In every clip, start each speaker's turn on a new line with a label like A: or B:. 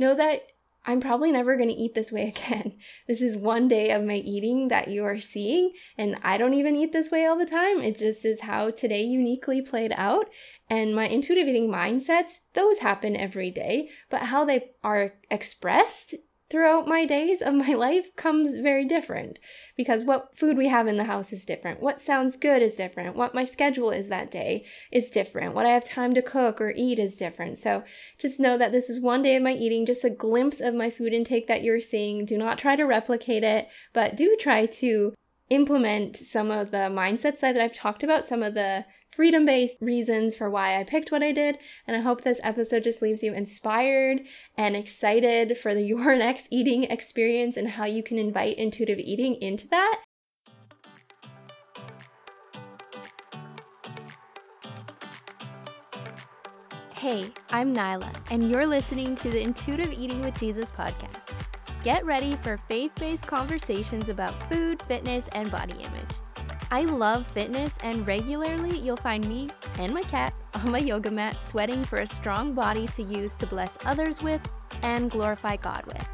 A: know that I'm probably never going to eat this way again. This is one day of my eating that you are seeing, and I don't even eat this way all the time. It just is how today uniquely played out. And my intuitive eating mindsets, those happen every day, but how they are expressed throughout my days of my life comes very different because what food we have in the house is different. What sounds good is different. What my schedule is that day is different. What I have time to cook or eat is different. So just know that this is one day of my eating, just a glimpse of my food intake that you're seeing. Do not try to replicate it, but do try to implement some of the mindsets that I've talked about, some of the freedom based reasons for why I picked what I did. And I hope this episode just leaves you inspired and excited for the, your next eating experience and how you can invite intuitive eating into that. Hey, I'm Nyla, and you're listening to the Intuitive Eating with Jesus podcast. Get ready for faith based conversations about food, fitness, and body image. I love fitness, and regularly you'll find me and my cat on my yoga mat sweating for a strong body to use to bless others with and glorify God with.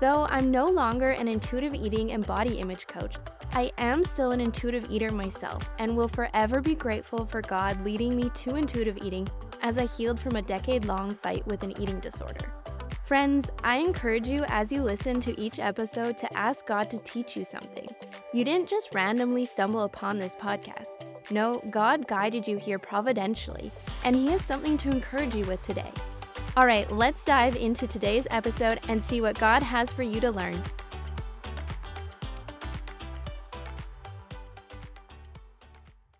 A: Though I'm no longer an intuitive eating and body image coach, I am still an intuitive eater myself and will forever be grateful for God leading me to intuitive eating as I healed from a decade long fight with an eating disorder. Friends, I encourage you as you listen to each episode to ask God to teach you something. You didn't just randomly stumble upon this podcast. No, God guided you here providentially, and He has something to encourage you with today. All right, let's dive into today's episode and see what God has for you to learn.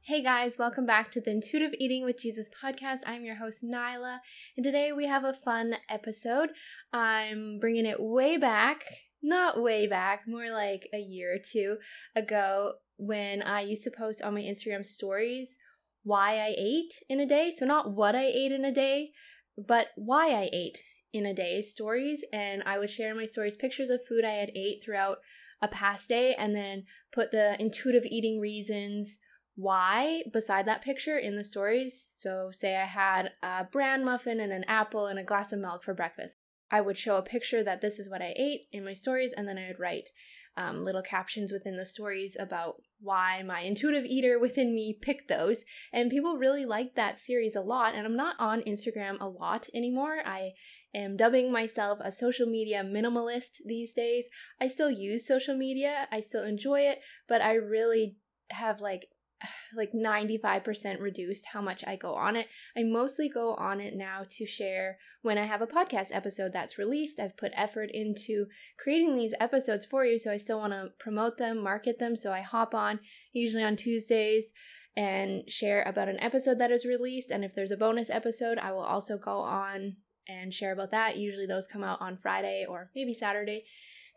A: Hey guys, welcome back to the Intuitive Eating with Jesus podcast. I'm your host, Nyla, and today we have a fun episode. I'm bringing it way back, not way back, more like a year or two ago when I used to post on my Instagram stories why I ate in a day. So, not what I ate in a day, but why I ate in a day stories. And I would share in my stories pictures of food I had ate throughout a past day and then put the intuitive eating reasons why beside that picture in the stories. So, say I had a bran muffin and an apple and a glass of milk for breakfast. I would show a picture that this is what I ate in my stories, and then I would write um, little captions within the stories about why my intuitive eater within me picked those. And people really liked that series a lot. And I'm not on Instagram a lot anymore. I am dubbing myself a social media minimalist these days. I still use social media, I still enjoy it, but I really have like like 95% reduced how much I go on it. I mostly go on it now to share when I have a podcast episode that's released. I've put effort into creating these episodes for you, so I still want to promote them, market them. So I hop on usually on Tuesdays and share about an episode that is released. And if there's a bonus episode, I will also go on and share about that. Usually those come out on Friday or maybe Saturday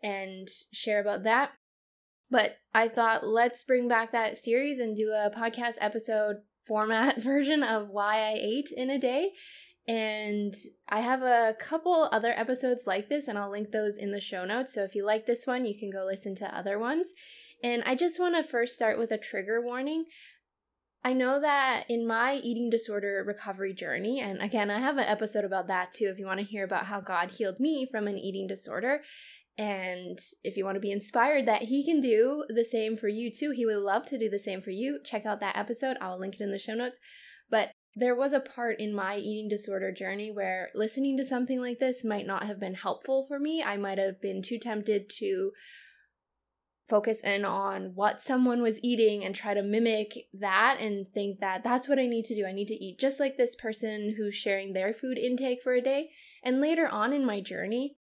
A: and share about that. But I thought let's bring back that series and do a podcast episode format version of why I ate in a day. And I have a couple other episodes like this, and I'll link those in the show notes. So if you like this one, you can go listen to other ones. And I just want to first start with a trigger warning. I know that in my eating disorder recovery journey, and again, I have an episode about that too if you want to hear about how God healed me from an eating disorder. And if you want to be inspired that he can do the same for you too, he would love to do the same for you. Check out that episode. I'll link it in the show notes. But there was a part in my eating disorder journey where listening to something like this might not have been helpful for me. I might have been too tempted to focus in on what someone was eating and try to mimic that and think that that's what I need to do. I need to eat just like this person who's sharing their food intake for a day. And later on in my journey,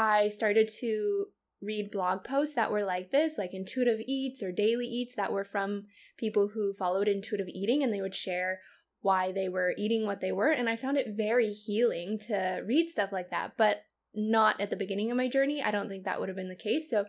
A: I started to read blog posts that were like this, like intuitive eats or daily eats that were from people who followed intuitive eating and they would share why they were eating what they were. And I found it very healing to read stuff like that, but not at the beginning of my journey. I don't think that would have been the case. So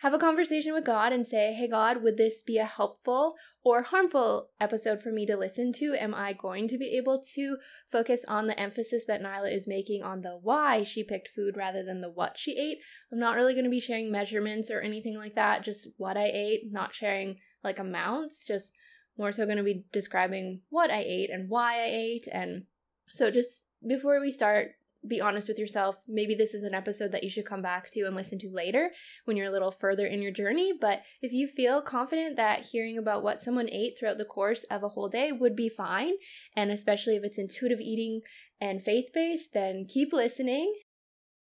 A: have a conversation with God and say, Hey, God, would this be a helpful or harmful episode for me to listen to? Am I going to be able to focus on the emphasis that Nyla is making on the why she picked food rather than the what she ate? I'm not really going to be sharing measurements or anything like that, just what I ate, not sharing like amounts, just more so going to be describing what I ate and why I ate. And so, just before we start, be honest with yourself. Maybe this is an episode that you should come back to and listen to later when you're a little further in your journey. But if you feel confident that hearing about what someone ate throughout the course of a whole day would be fine, and especially if it's intuitive eating and faith based, then keep listening.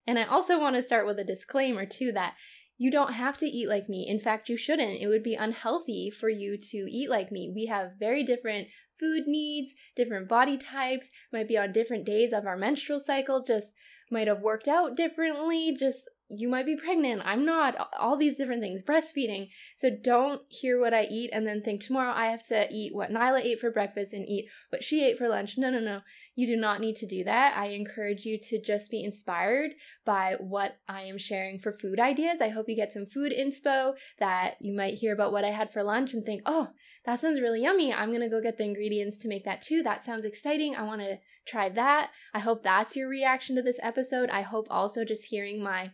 A: And I also want to start with a disclaimer too that you don't have to eat like me. In fact, you shouldn't. It would be unhealthy for you to eat like me. We have very different food needs, different body types, might be on different days of our menstrual cycle, just might have worked out differently, just you might be pregnant, I'm not, all these different things, breastfeeding. So don't hear what I eat and then think tomorrow I have to eat what Nyla ate for breakfast and eat what she ate for lunch. No, no, no. You do not need to do that. I encourage you to just be inspired by what I am sharing for food ideas. I hope you get some food inspo that you might hear about what I had for lunch and think, oh, that sounds really yummy. I'm going to go get the ingredients to make that too. That sounds exciting. I want to try that. I hope that's your reaction to this episode. I hope also just hearing my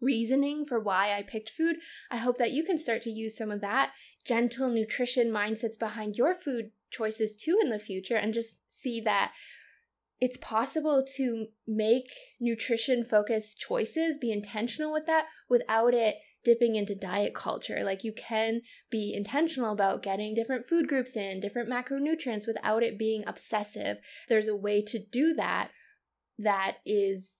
A: reasoning for why I picked food, I hope that you can start to use some of that gentle nutrition mindsets behind your food choices too in the future and just see that it's possible to make nutrition focused choices, be intentional with that without it dipping into diet culture. Like you can be intentional about getting different food groups in, different macronutrients without it being obsessive. There's a way to do that that is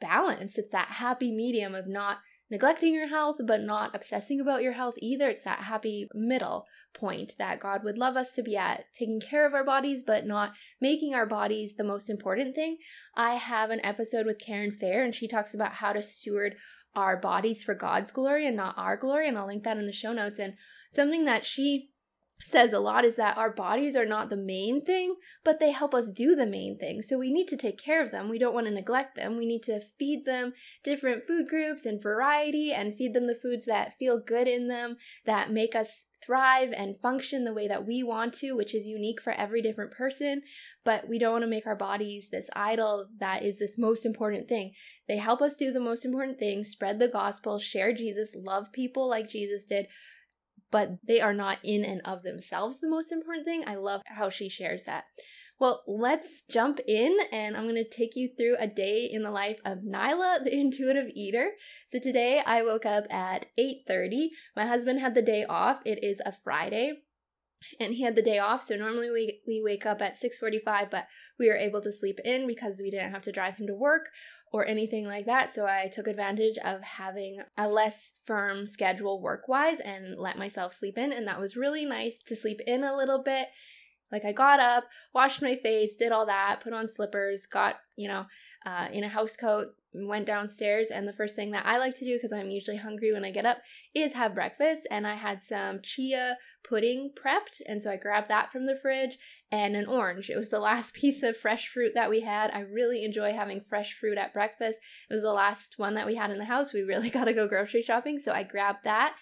A: balance. It's that happy medium of not neglecting your health, but not obsessing about your health either. It's that happy middle point that God would love us to be at, taking care of our bodies, but not making our bodies the most important thing. I have an episode with Caren Fehr, and she talks about how to steward our bodies for God's glory and not our glory. And I'll link that in the show notes. And something that she says a lot is that our bodies are not the main thing, but they help us do the main thing. So we need to take care of them. We don't want to neglect them. We need to feed them different food groups and variety and feed them the foods that feel good in them, that make us thrive and function the way that we want to, which is unique for every different person. But we don't want to make our bodies this idol that is this most important thing. They help us do the most important thing spread the gospel, share Jesus, love people like Jesus did but they are not in and of themselves the most important thing. I love how she shares that. Well, let's jump in and I'm to take you through a day in the life of Nyla, the intuitive eater. So today I woke up at 8:30. My husband had the day off. It is a Friday and he had the day off so normally we, we wake up at 6.45 but we were able to sleep in because we didn't have to drive him to work or anything like that. So i took advantage of having a less firm schedule work wise and let myself sleep in and that was really nice to sleep in a little bit. Like i got up washed my face did all that put on slippers got you know uh, in a house coat went downstairs and the first thing that I like to do because I'm usually hungry when I get up is have breakfast and I had some chia pudding prepped and so I grabbed that from the fridge and an orange. It was the last piece of fresh fruit that we had. I really enjoy having fresh fruit at breakfast. It was the last one that we had in the house. We really got to go grocery shopping, so I grabbed that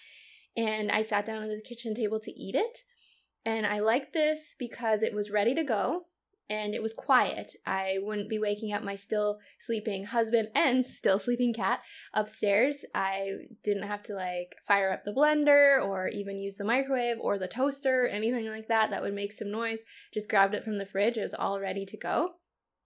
A: and I sat down at the kitchen table to eat it. And I liked this because it was ready to go and it was quiet. I wouldn't be waking up my still sleeping husband and still sleeping cat upstairs. I didn't have to like fire up the blender or even use the microwave or the toaster, anything like that that would make some noise. Just grabbed it from the fridge, it was all ready to go.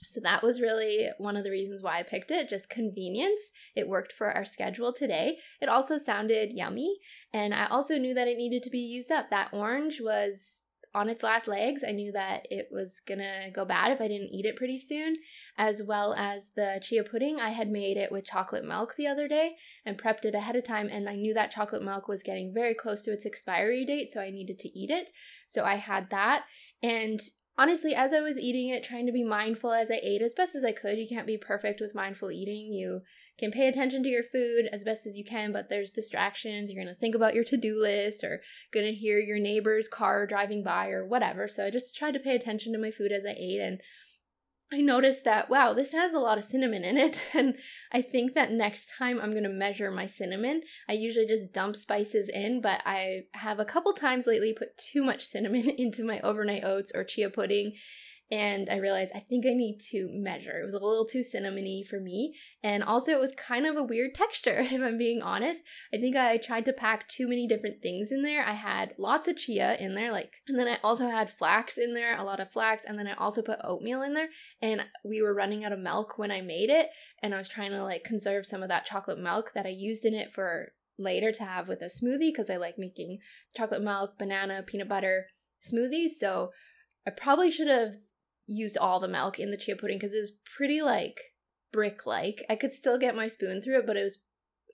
A: So that was really one of the reasons why I picked it, just convenience. It worked for our schedule today. It also sounded yummy, and I also knew that it needed to be used up. That orange was on its last legs. I knew that it was gonna go bad if I didn't eat it pretty soon, as well as the chia pudding. I had made it with chocolate milk the other day and prepped it ahead of time, and I knew that chocolate milk was getting very close to its expiry date, so I needed to eat it. So I had that. And honestly, as I was eating it, trying to be mindful as I ate as best as I could, you can't be perfect with mindful eating. You can pay attention to your food as best as you can, but there's distractions. You're going to think about your to do list or going to hear your neighbor's car driving by or whatever. So I just tried to pay attention to my food as I ate and I noticed that, wow, this has a lot of cinnamon in it. And I think that next time I'm going to measure my cinnamon. I usually just dump spices in, but I have a couple times lately put too much cinnamon into my overnight oats or chia pudding and I realized I think I need to measure. It was a little too cinnamony for me, and also it was kind of a weird texture, if I'm being honest. I think I tried to pack too many different things in there. I had lots of chia in there, like, and then I also had flax in there, a lot of flax, and then I also put oatmeal in there, and we were running out of milk when I made it, and I was trying to like conserve some of that chocolate milk that I used in it for later to have with a smoothie because I like making chocolate milk, banana, peanut butter smoothies. So I probably should have used all the milk in the chia pudding because it was pretty like brick like. I could still get my spoon through it, but it was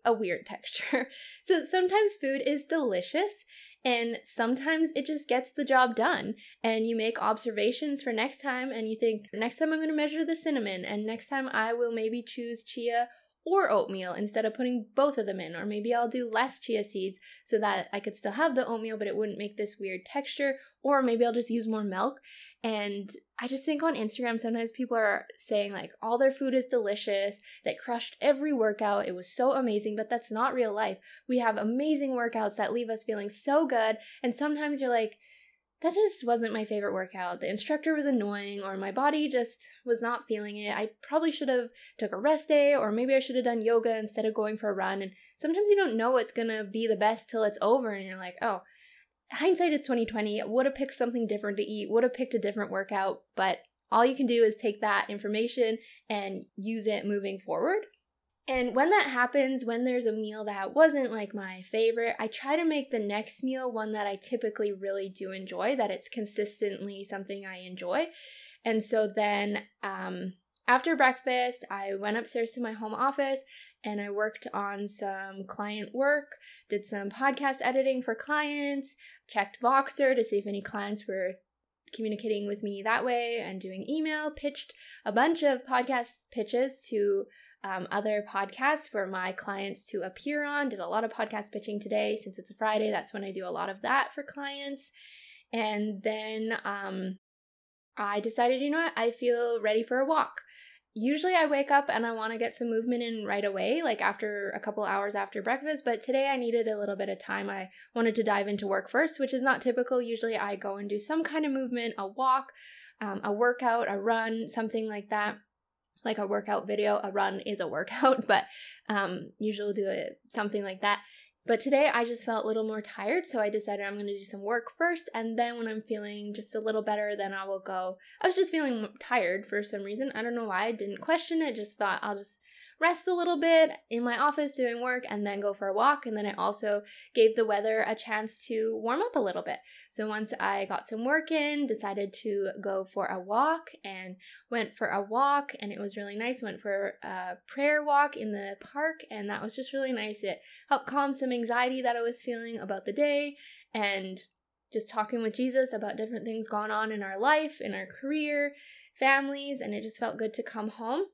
A: a weird texture. So sometimes food is delicious and sometimes it just gets the job done. And you make observations for next time and you think, next time I'm going to measure the cinnamon, and next time I will maybe choose chia or oatmeal instead of putting both of them in. Or maybe I'll do less chia seeds so that I could still have the oatmeal, but it wouldn't make this weird texture. Or maybe I'll just use more milk. And I just think on Instagram, sometimes people are saying like all their food is delicious, they crushed every workout, it was so amazing, but that's not real life. We have amazing workouts that leave us feeling so good. And sometimes you're like, that just wasn't my favorite workout. The instructor was annoying or my body just was not feeling it. I probably should have took a rest day or maybe I should have done yoga instead of going for a run. And sometimes you don't know what's going to be the best till it's over and you're like, "Oh, hindsight is 2020. Would have picked something different to eat, would have picked a different workout, but all you can do is take that information and use it moving forward. And when that happens, when there's a meal that wasn't like my favorite, I try to make the next meal one that I typically really do enjoy, that it's consistently something I enjoy. And so then um, after breakfast, I went upstairs to my home office and I worked on some client work, did some podcast editing for clients, checked Voxer to see if any clients were communicating with me that way and doing email, pitched a bunch of podcast pitches to um, other podcasts for my clients to appear on. Did a lot of podcast pitching today since it's a Friday. That's when I do a lot of that for clients. And then um, I decided, you know what, I feel ready for a walk. Usually I wake up and I want to get some movement in right away, like after a couple hours after breakfast, but today I needed a little bit of time. I wanted to dive into work first, which is not typical. Usually I go and do some kind of movement, a walk, um, a workout, a run, something like that like a workout video. A run is a workout, but um, usually do it something like that. But today I just felt a little more tired, so I decided I'm going to do some work first, and then when I'm feeling just a little better, then I will go. I was just feeling tired for some reason. I don't know why. I didn't question it. Just thought I'll just rest a little bit in my office doing work and then go for a walk. And then I also gave the weather a chance to warm up a little bit. So once I got some work in, decided to go for a walk and went for a walk and it was really nice. Went for a prayer walk in the park and that was just really nice. It helped calm some anxiety that I was feeling about the day and just talking with Jesus about different things going on in our life, in our career, families, and it just felt good to come home.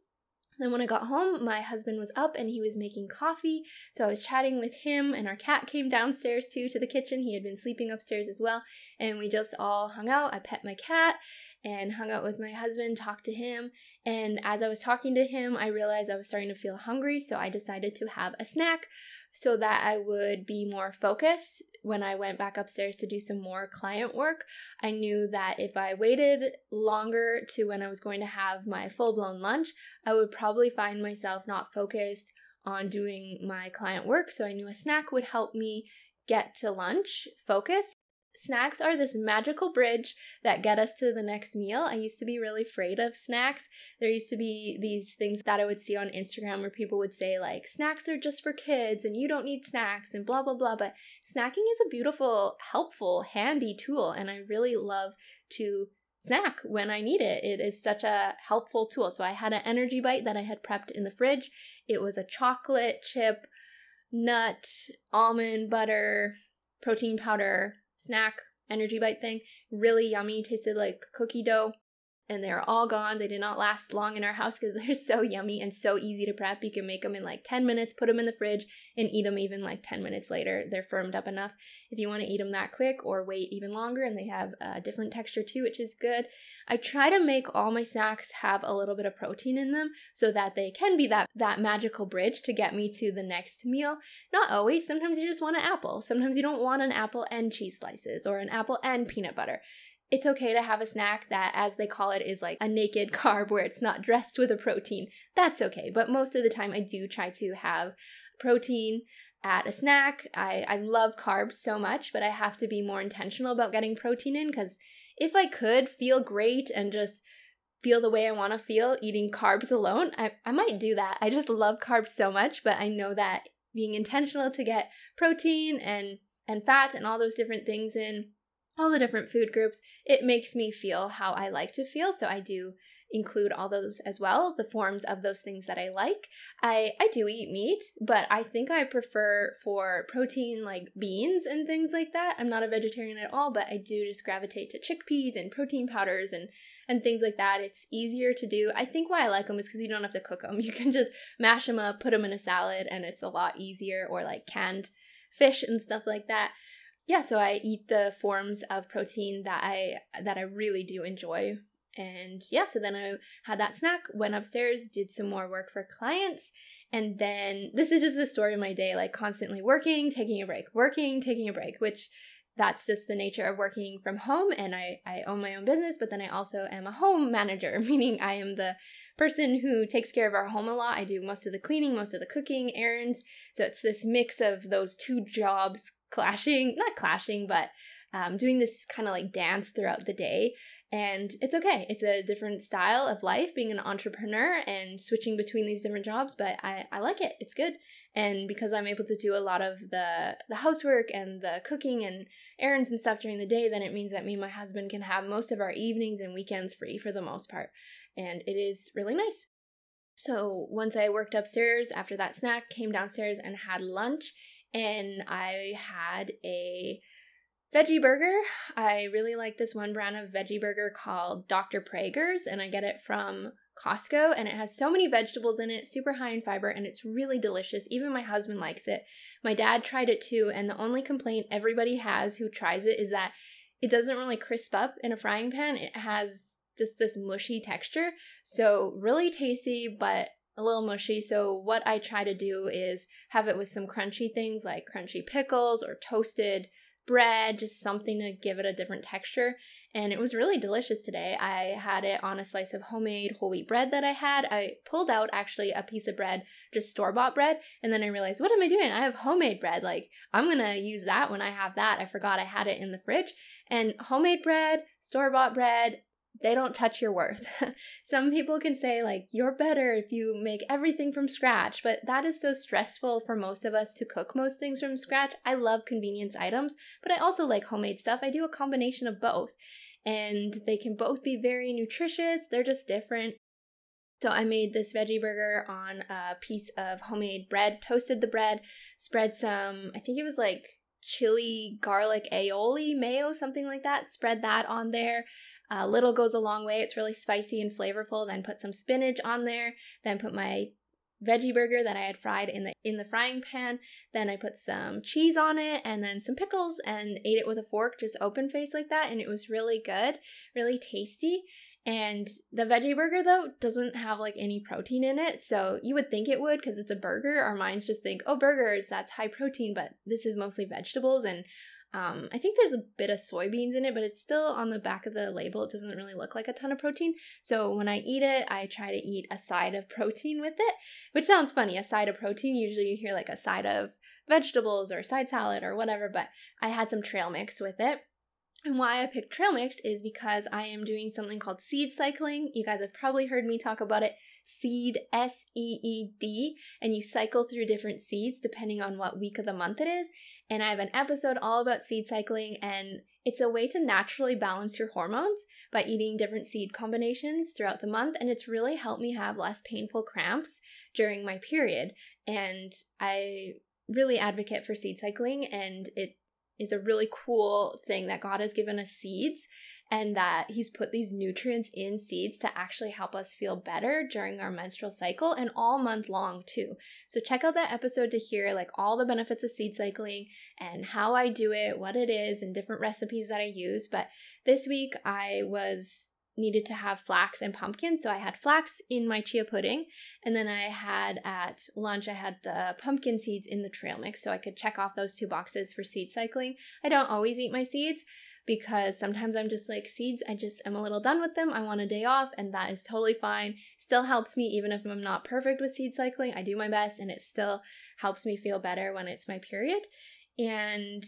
A: Then, when I got home, my husband was up and he was making coffee. So I was chatting with him, and our cat came downstairs too to the kitchen. He had been sleeping upstairs as well. And we just all hung out. I pet my cat and hung out with my husband, talked to him. And as I was talking to him, I realized I was starting to feel hungry. So I decided to have a snack so that I would be more focused when I went back upstairs to do some more client work. I knew that if I waited longer to when I was going to have my full blown lunch, I would probably find myself not focused on doing my client work. So I knew a snack would help me get to lunch focused snacks are this magical bridge that get us to the next meal. I used to be really afraid of snacks. There used to be these things that I would see on Instagram where people would say, like, snacks are just for kids and you don't need snacks and blah, blah, blah. But snacking is a beautiful, helpful, handy tool. And I really love to snack when I need it. It is such a helpful tool. So I had an energy bite that I had prepped in the fridge. It was a chocolate chip, nut, almond butter, protein powder, snack energy bite thing. Really yummy, tasted like cookie dough and they're all gone. They did not last long in our house because they're so yummy and so easy to prep. You can make them in like 10 minutes, put them in the fridge, and eat them even like 10 minutes later. They're firmed up enough if you want to eat them that quick or wait even longer, and they have a different texture too, which is good. I try to make all my snacks have a little bit of protein in them so that they can be that, that magical bridge to get me to the next meal. Not always. Sometimes you just want an apple. Sometimes you don't want an apple and cheese slices or an apple and peanut butter it's okay to have a snack that, as they call it, is like a naked carb where it's not dressed with a protein. That's okay. But most of the time, I do try to have protein at a snack. I, I love carbs so much, but I have to be more intentional about getting protein in because if I could feel great and just feel the way I want to feel eating carbs alone, I, I might do that. I just love carbs so much, but I know that being intentional to get protein and and fat and all those different things in all the different food groups, it makes me feel how I like to feel. So I do include all those as well, the forms of those things that I like. I I do eat meat, but I think I prefer for protein like beans and things like that. I'm not a vegetarian at all, but I do just gravitate to chickpeas and protein powders and and things like that. It's easier to do. I think why I like them is cuz you don't have to cook them. You can just mash them up, put them in a salad and it's a lot easier or like canned fish and stuff like that yeah so i eat the forms of protein that i that i really do enjoy and yeah, so then I had that snack, went upstairs, did some more work for clients. And then this is just the story of my day, like constantly working, taking a break, working, taking a break, which that's just the nature of working from home. And I, I own my own business, but then I also am a home manager, meaning I am the person who takes care of our home a lot. I do most of the cleaning, most of the cooking, errands. So it's this mix of those two jobs clashing, not clashing, but um, doing this kind of like dance throughout the day. And it's okay. It's a different style of life being an entrepreneur and switching between these different jobs, but I, I like it. It's good. And because I'm able to do a lot of the the housework and the cooking and errands and stuff during the day, then it means that me and my husband can have most of our evenings and weekends free for the most part. And it is really nice. So once I worked upstairs after that snack, came downstairs and had lunch, and I had a Veggie burger. I really like this one brand of veggie burger called Dr. Praeger's, and I get it from Costco. And it has so many vegetables in it, super high in fiber, and it's really delicious. Even my husband likes it. My dad tried it too, and the only complaint everybody has who tries it is that it doesn't really crisp up in a frying pan. It has just this mushy texture. So, really tasty, but a little mushy. So, what I try to do is have it with some crunchy things like crunchy pickles or toasted bread, just something to give it a different texture. And it was really delicious today. I had it on a slice of homemade whole wheat bread that I had. I pulled out actually a piece of bread, just store bought bread, and then I realized, what am I doing? I have homemade bread. Like, I'm gonna use that when I have that. I forgot I had it in the fridge. And homemade bread, store bought bread, they don't touch your worth. Some people can say, like, you're better if you make everything from scratch, but that is so stressful for most of us to cook most things from scratch. I love convenience items, but I also like homemade stuff. I do a combination of both, and they can both be very nutritious, they're just different. So I made this veggie burger on a piece of homemade bread, toasted the bread, spread some, I think it was like chili garlic aioli mayo, something like that, spread that on there uh, little goes a long way. It's really spicy and flavorful. Then put some spinach on there. Then put my veggie burger that I had fried in the in the frying pan. Then I put some cheese on it and then some pickles and ate it with a fork, just open face like that. And it was really good, really tasty. And the veggie burger though doesn't have like any protein in it, so you would think it would because it's a burger. Our minds just think, oh, burgers, that's high protein, but this is mostly vegetables and um, I think there's a bit of soybeans in it, but it's still on the back of the label. It doesn't really look like a ton of protein. So when I eat it, I try to eat a side of protein with it, which sounds funny. A side of protein, usually you hear like a side of vegetables or side salad or whatever, but I had some trail mix with it. And why I picked trail mix is because I am doing something called seed cycling. You guys have probably heard me talk about it. Seed, S E E D, and you cycle through different seeds depending on what week of the month it is. And I have an episode all about seed cycling, and it's a way to naturally balance your hormones by eating different seed combinations throughout the month. And it's really helped me have less painful cramps during my period. And I really advocate for seed cycling, and it is a really cool thing that God has given us seeds and that he's put these nutrients in seeds to actually help us feel better during our menstrual cycle and all month long too. So check out that episode to hear like all the benefits of seed cycling and how I do it, what it is, and different recipes that I use. But this week I was needed to have flax and pumpkin. So I had flax in my chia pudding. And then I had at lunch, I had the pumpkin seeds in the trail mix. So I could check off those two boxes for seed cycling. I don't always eat my seeds, because sometimes I'm just like seeds, I just am a little done with them. I want a day off, and that is totally fine. Still helps me, even if I'm not perfect with seed cycling. I do my best, and it still helps me feel better when it's my period. And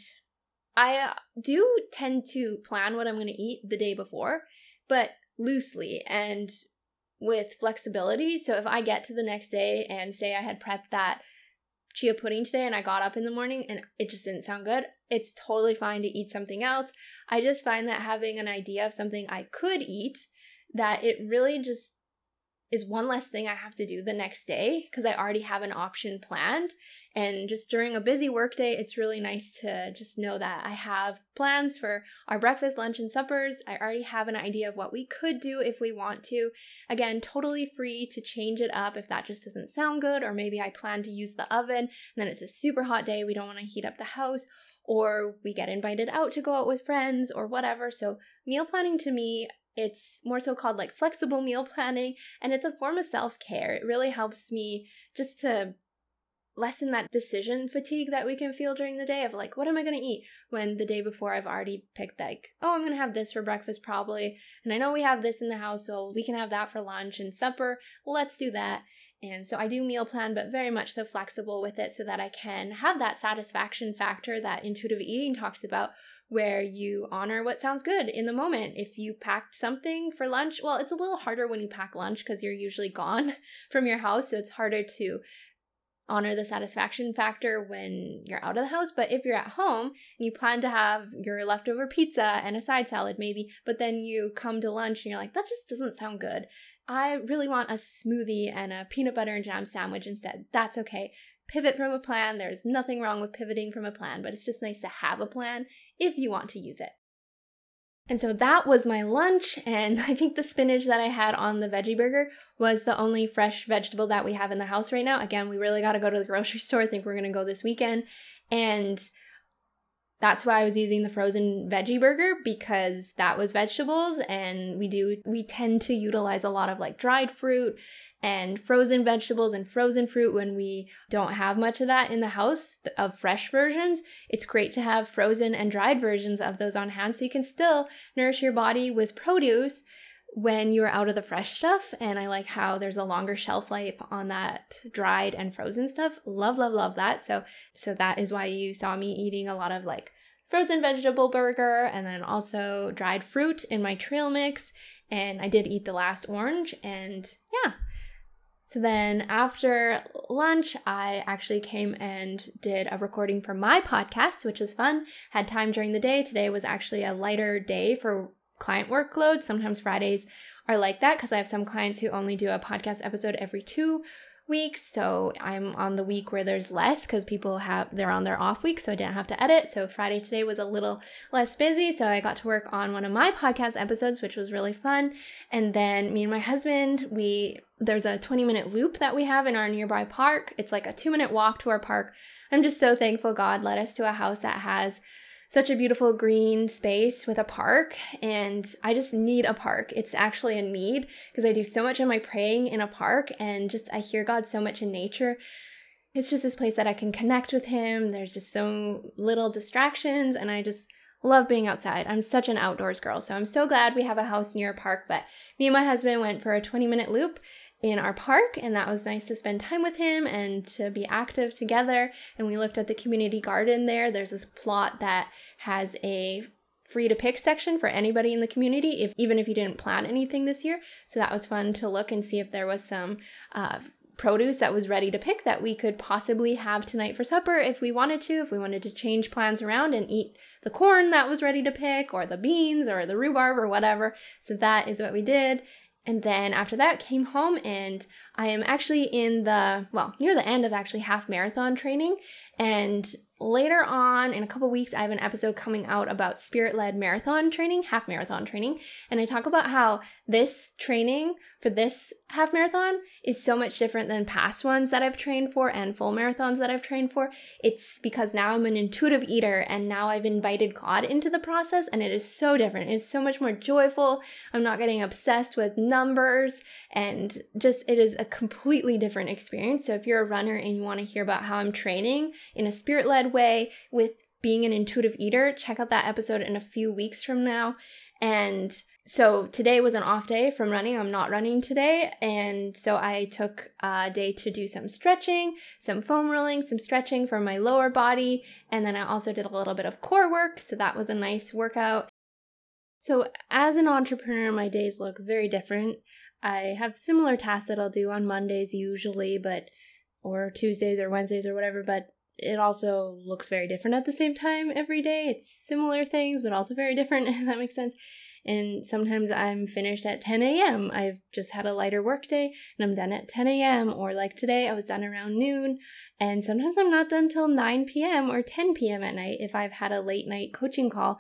A: I uh, do tend to plan what I'm going to eat the day before, but loosely and with flexibility. So if I get to the next day and say I had prepped that chia pudding today and I got up in the morning and it just didn't sound good, it's totally fine to eat something else. I just find that having an idea of something I could eat, that it really just is one less thing I have to do the next day because I already have an option planned. And just during a busy workday, it's really nice to just know that I have plans for our breakfast, lunch, and suppers. I already have an idea of what we could do if we want to. Again, totally free to change it up if that just doesn't sound good, or maybe I plan to use the oven and then it's a super hot day, we don't want to heat up the house, or we get invited out to go out with friends or whatever. So, meal planning to me it's more so called like flexible meal planning, and it's a form of self care. It really helps me just to lessen that decision fatigue that we can feel during the day of like, what am I going to eat when the day before I've already picked, like, oh, I'm going to have this for breakfast probably. And I know we have this in the house, so we can have that for lunch and supper. Let's do that. And so I do meal plan, but very much so flexible with it so that I can have that satisfaction factor that intuitive eating talks about, where you honor what sounds good in the moment. If you packed something for lunch, well, it's a little harder when you pack lunch because you're usually gone from your house. So it's harder to honor the satisfaction factor when you're out of the house. But if you're at home and you plan to have your leftover pizza and a side salad, maybe, but then you come to lunch and you're like, that just doesn't sound good. I really want a smoothie and a peanut butter and jam sandwich instead. That's okay. Pivot from a plan. There's nothing wrong with pivoting from a plan, but it's just nice to have a plan if you want to use it. And so that was my lunch, and I think the spinach that I had on the veggie burger was the only fresh vegetable that we have in the house right now. Again, we really got to go to the grocery store. I think we're going to go this weekend. And that's why I was using the frozen veggie burger because that was vegetables and we do we tend to utilize a lot of like dried fruit and frozen vegetables and frozen fruit when we don't have much of that in the house of fresh versions. It's great to have frozen and dried versions of those on hand so you can still nourish your body with produce when you're out of the fresh stuff and I like how there's a longer shelf life on that dried and frozen stuff. Love love love that. So so that is why you saw me eating a lot of like frozen vegetable burger and then also dried fruit in my trail mix and I did eat the last orange and yeah, so then after lunch, I actually came and did a recording for my podcast, which was fun. Had time during the day. Today was actually a lighter day for client workload. Sometimes Fridays are like that because I have some clients who only do a podcast episode every two weeks. So I'm on the week where there's less because people have they're on their off week, so I didn't have to edit. So Friday today was a little less busy, so I got to work on one of my podcast episodes, which was really fun. And then me and my husband, we there's a 20 minute loop that we have in our nearby park. It's like a 2 minute walk to our park. I'm just so thankful God led us to a house that has such a beautiful green space with a park and I just need a park. It's actually a need because I do so much of my praying in a park and just I hear God so much in nature. It's just this place that I can connect with him. There's just so little distractions and I just love being outside. I'm such an outdoors girl. So I'm so glad we have a house near a park, but me and my husband went for a 20 minute loop in our park, and that was nice to spend time with him and to be active together. And we looked at the community garden there. There's this plot that has a free to pick section for anybody in the community if even if you didn't plan anything this year so that was fun to look and see if there was some uh, produce that was ready to pick that we could possibly have tonight for supper if we wanted to, if we wanted to change plans around and eat the corn that was ready to pick, or the beans, or the rhubarb, or whatever. So that is what we did. And then after that, came home and I am actually in the, well, near the end of actually half marathon training. And later on in a couple weeks, I have an episode coming out about spirit led marathon training, half marathon training. And I talk about how this training for this half marathon is so much different than past ones that I've trained for and full marathons that I've trained for. It's because now I'm an intuitive eater and now I've invited God into the process and it is so different. It's so much more joyful. I'm not getting obsessed with numbers and just it is a completely different experience. So if you're a runner and you want to hear about how I'm training in a spirit led way with being an intuitive eater, check out that episode in a few weeks from now. And so today was an off day from running. I'm not running today. And so I took a day to do some stretching, some foam rolling, some stretching for my lower body. And then I also did a little bit of core work. So that was a nice workout. So as an entrepreneur, my days look very different. I have similar tasks that I'll do on Mondays usually, but or Tuesdays or Wednesdays or whatever, but it also looks very different at the same time every day. It's similar things, but also very different, if that makes sense and sometimes I'm finished at 10 a.m. I've just had a lighter work day and I'm done at 10 a.m. or like today I was done around noon and sometimes I'm not done till 9 p.m. or 10 p.m. at night if I've had a late night coaching call.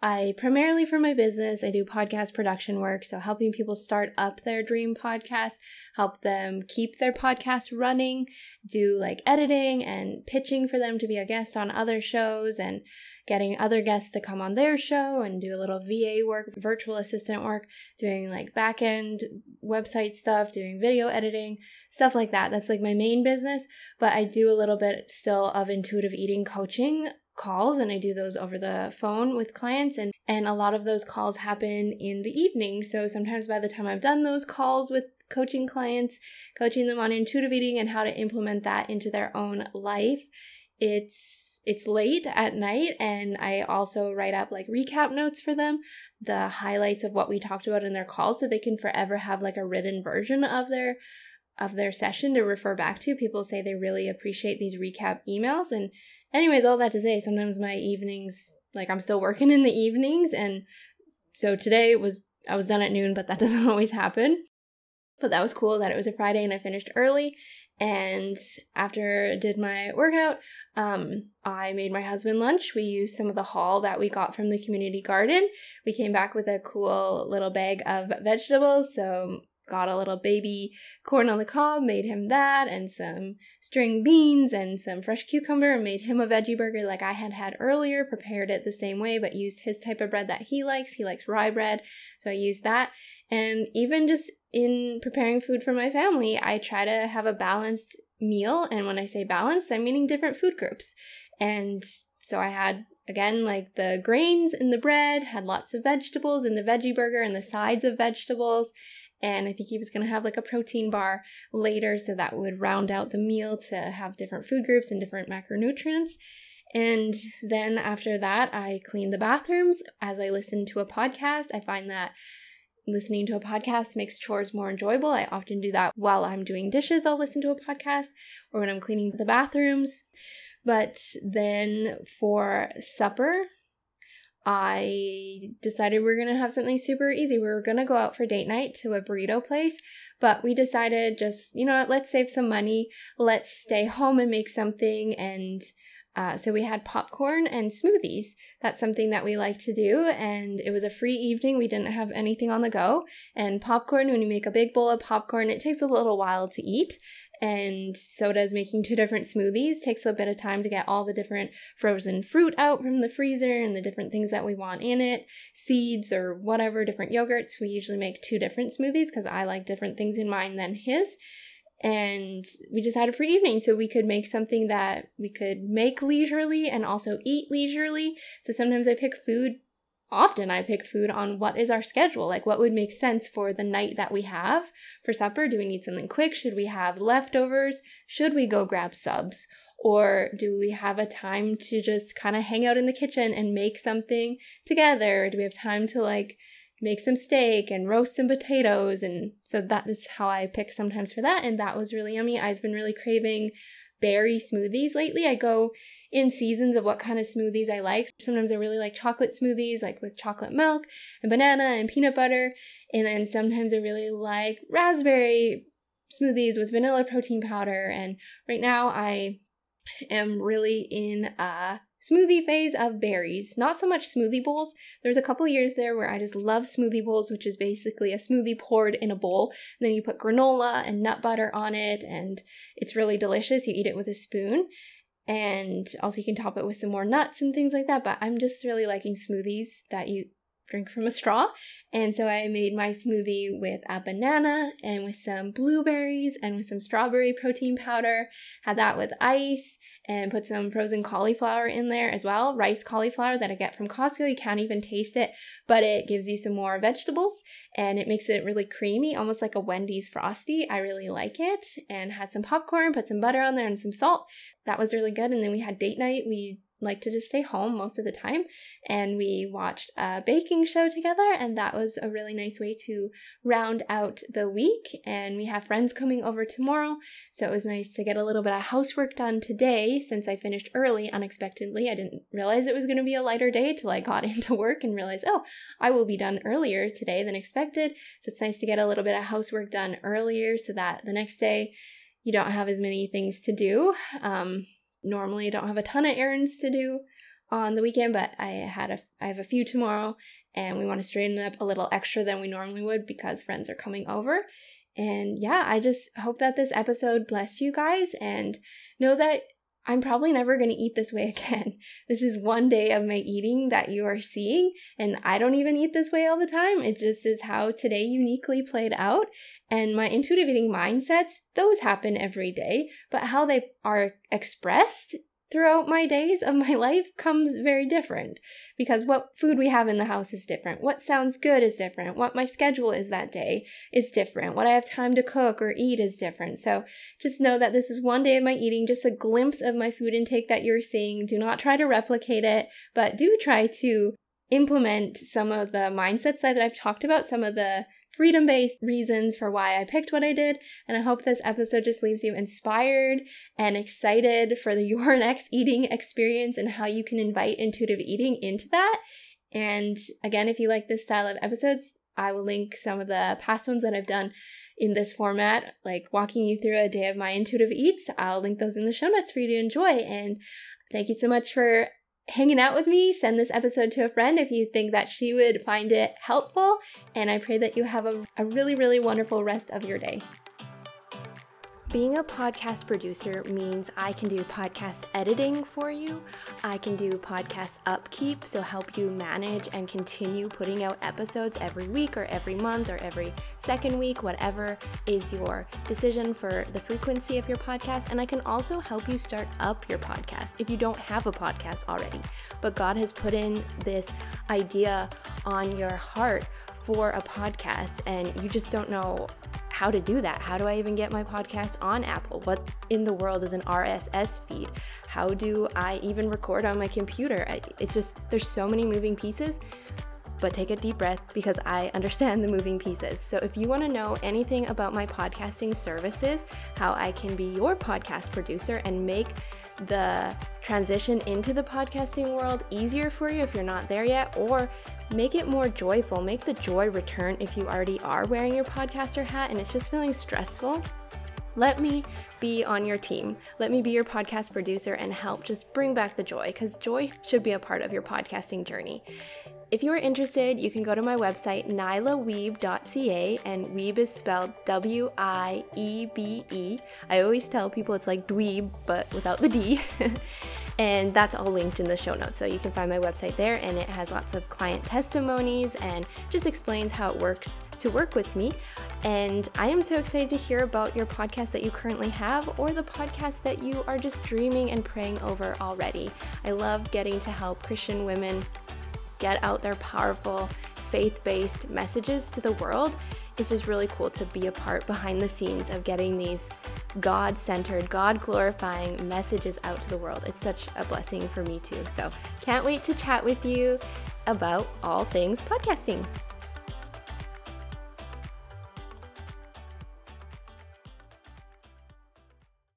A: I primarily for my business, I do podcast production work, so helping people start up their dream podcast, help them keep their podcast running, do like editing and pitching for them to be a guest on other shows and getting other guests to come on their show and do a little VA work, virtual assistant work, doing like back end website stuff, doing video editing, stuff like that. That's like my main business. But I do a little bit still of intuitive eating coaching calls and I do those over the phone with clients and and a lot of those calls happen in the evening. So sometimes by the time I've done those calls with coaching clients, coaching them on intuitive eating and how to implement that into their own life, it's it's late at night and I also write up like recap notes for them, the highlights of what we talked about in their call so they can forever have like a written version of their of their session to refer back to. People say they really appreciate these recap emails and anyways, all that to say sometimes my evenings like I'm still working in the evenings and so today was I was done at noon, but that doesn't always happen. But that was cool that it was a Friday and I finished early and after I did my workout, um, I made my husband lunch. We used some of the haul that we got from the community garden. We came back with a cool little bag of vegetables. So got a little baby corn on the cob, made him that, and some string beans and some fresh cucumber, and made him a veggie burger like I had had earlier. Prepared it the same way, but used his type of bread that he likes. He likes rye bread, so I used that. And even just in preparing food for my family, I try to have a balanced meal. And when I say balanced, I'm meaning different food groups. And so I had, again, like the grains in the bread, had lots of vegetables in the veggie burger and the sides of vegetables. And I think he was going to have like a protein bar later, so that would round out the meal to have different food groups and different macronutrients. And then after that, I cleaned the bathrooms as I listened to a podcast. I find that listening to a podcast makes chores more enjoyable. I often do that while I'm doing dishes, I'll listen to a podcast, or when I'm cleaning the bathrooms. But then for supper, I decided we are going to have something super easy. We were going to go out for date night to a burrito place, but we decided just, you know what, let's save some money. Let's stay home and make something and uh, so we had popcorn and smoothies. That's something that we like to do, and it was a free evening. We didn't have anything on the go. And popcorn, when you make a big bowl of popcorn, it takes a little while to eat. And so does making two different smoothies. Takes a bit of time to get all the different frozen fruit out from the freezer and the different things that we want in it, seeds or whatever, different yogurts. We usually make two different smoothies because I like different things in mine than his and we just had a free evening so we could make something that we could make leisurely and also eat leisurely. So sometimes i pick food often i pick food on what is our schedule like what would make sense for the night that we have for supper. Do we need something quick? Should we have leftovers? Should we go grab subs? Or do we have a time to just kind of hang out in the kitchen and make something together? Do we have time to like make some steak and roast some potatoes. And so that is how I pick sometimes for that. And that was really yummy. I've been really craving berry smoothies lately. I go in seasons of what kind of smoothies I like. Sometimes I really like chocolate smoothies, like with chocolate milk and banana and peanut butter. And then sometimes I really like raspberry smoothies with vanilla protein powder. And right now I am really in a smoothie phase of berries. Not so much smoothie bowls. There's a couple years there where I just love smoothie bowls, which is basically a smoothie poured in a bowl. And then you put granola and nut butter on it, and it's really delicious. You eat it with a spoon. And also, you can top it with some more nuts and things like that. But I'm just really liking smoothies that you drink from a straw. And so I made my smoothie with a banana and with some blueberries and with some strawberry protein powder. Had that with ice and put some frozen cauliflower in there as well. Rice cauliflower that I get from Costco. You can't even taste it, but it gives you some more vegetables and it makes it really creamy, almost like a Wendy's Frosty. I really like it. And had some popcorn, put some butter on there and some salt. That was really good. And then we had date night. We like to just stay home most of the time. And we watched a baking show together, and that was a really nice way to round out the week. And we have friends coming over tomorrow, so it was nice to get a little bit of housework done today since I finished early unexpectedly. I didn't realize it was going to be a lighter day till I got into work and realized, oh, I will be done earlier today than expected. So it's nice to get a little bit of housework done earlier so that the next day you don't have as many things to do. Um, normally I don't have a ton of errands to do on the weekend, but I had a I have a few tomorrow and we want to straighten up a little extra than we normally would because friends are coming over. And yeah, I just hope that this episode blessed you guys and know that I'm probably never going to eat this way again. This is one day of my eating that you are seeing, and I don't even eat this way all the time. It just is how today uniquely played out. And my intuitive eating mindsets, those happen every day, but how they are expressed throughout my days of my life comes very different because what food we have in the house is different. What sounds good is different. What my schedule is that day is different. What I have time to cook or eat is different. So just know that this is one day of my eating, just a glimpse of my food intake that you're seeing. Do not try to replicate it, but do try to implement some of the mindsets that I've talked about, some of the freedom based reasons for why I picked what I did. And I hope this episode just leaves you inspired and excited for the, your next eating experience and how you can invite intuitive eating into that. And again, if you like this style of episodes, I will link some of the past ones that I've done in this format, like walking you through a day of my intuitive eats. I'll link those in the show notes for you to enjoy. And thank you so much for hanging out with me. Send this episode to a friend if you think that she would find it helpful. And I pray that you have a, a really, really wonderful rest of your day. Being a podcast producer means I can do podcast editing for you. I can do podcast upkeep, so help you manage and continue putting out episodes every week or every month or every second week, whatever is your decision for the frequency of your podcast. And I can also help you start up your podcast if you don't have a podcast already. But God has put in this idea on your heart for a podcast and you just don't know how to do that. How do I even get my podcast on Apple? What in the world is an RSS feed? How do I even record on my computer? It's just, there's so many moving pieces. But take a deep breath because I understand the moving pieces. So, if you want to know anything about my podcasting services, how I can be your podcast producer and make the transition into the podcasting world easier for you if you're not there yet, or make it more joyful. Make the joy return if you already are wearing your podcaster hat and it's just feeling stressful. Let me be on your team. Let me be your podcast producer and help just bring back the joy because joy should be a part of your podcasting journey. If you are interested, you can go to my website, nylawiebe.ca, and Wiebe is spelled W I E B E. I always tell people it's like dweeb, but without the D. and that's all linked in the show notes. So you can find my website there, and it has lots of client testimonies and just explains how it works to work with me. And I am so excited to hear about your podcast that you currently have or the podcast that you are just dreaming and praying over already. I love getting to help Christian women get out their powerful faith based messages to the world. It's just really cool to be a part behind the scenes of getting these God centered, God glorifying messages out to the world. It's such a blessing for me too. So, can't wait to chat with you about all things podcasting.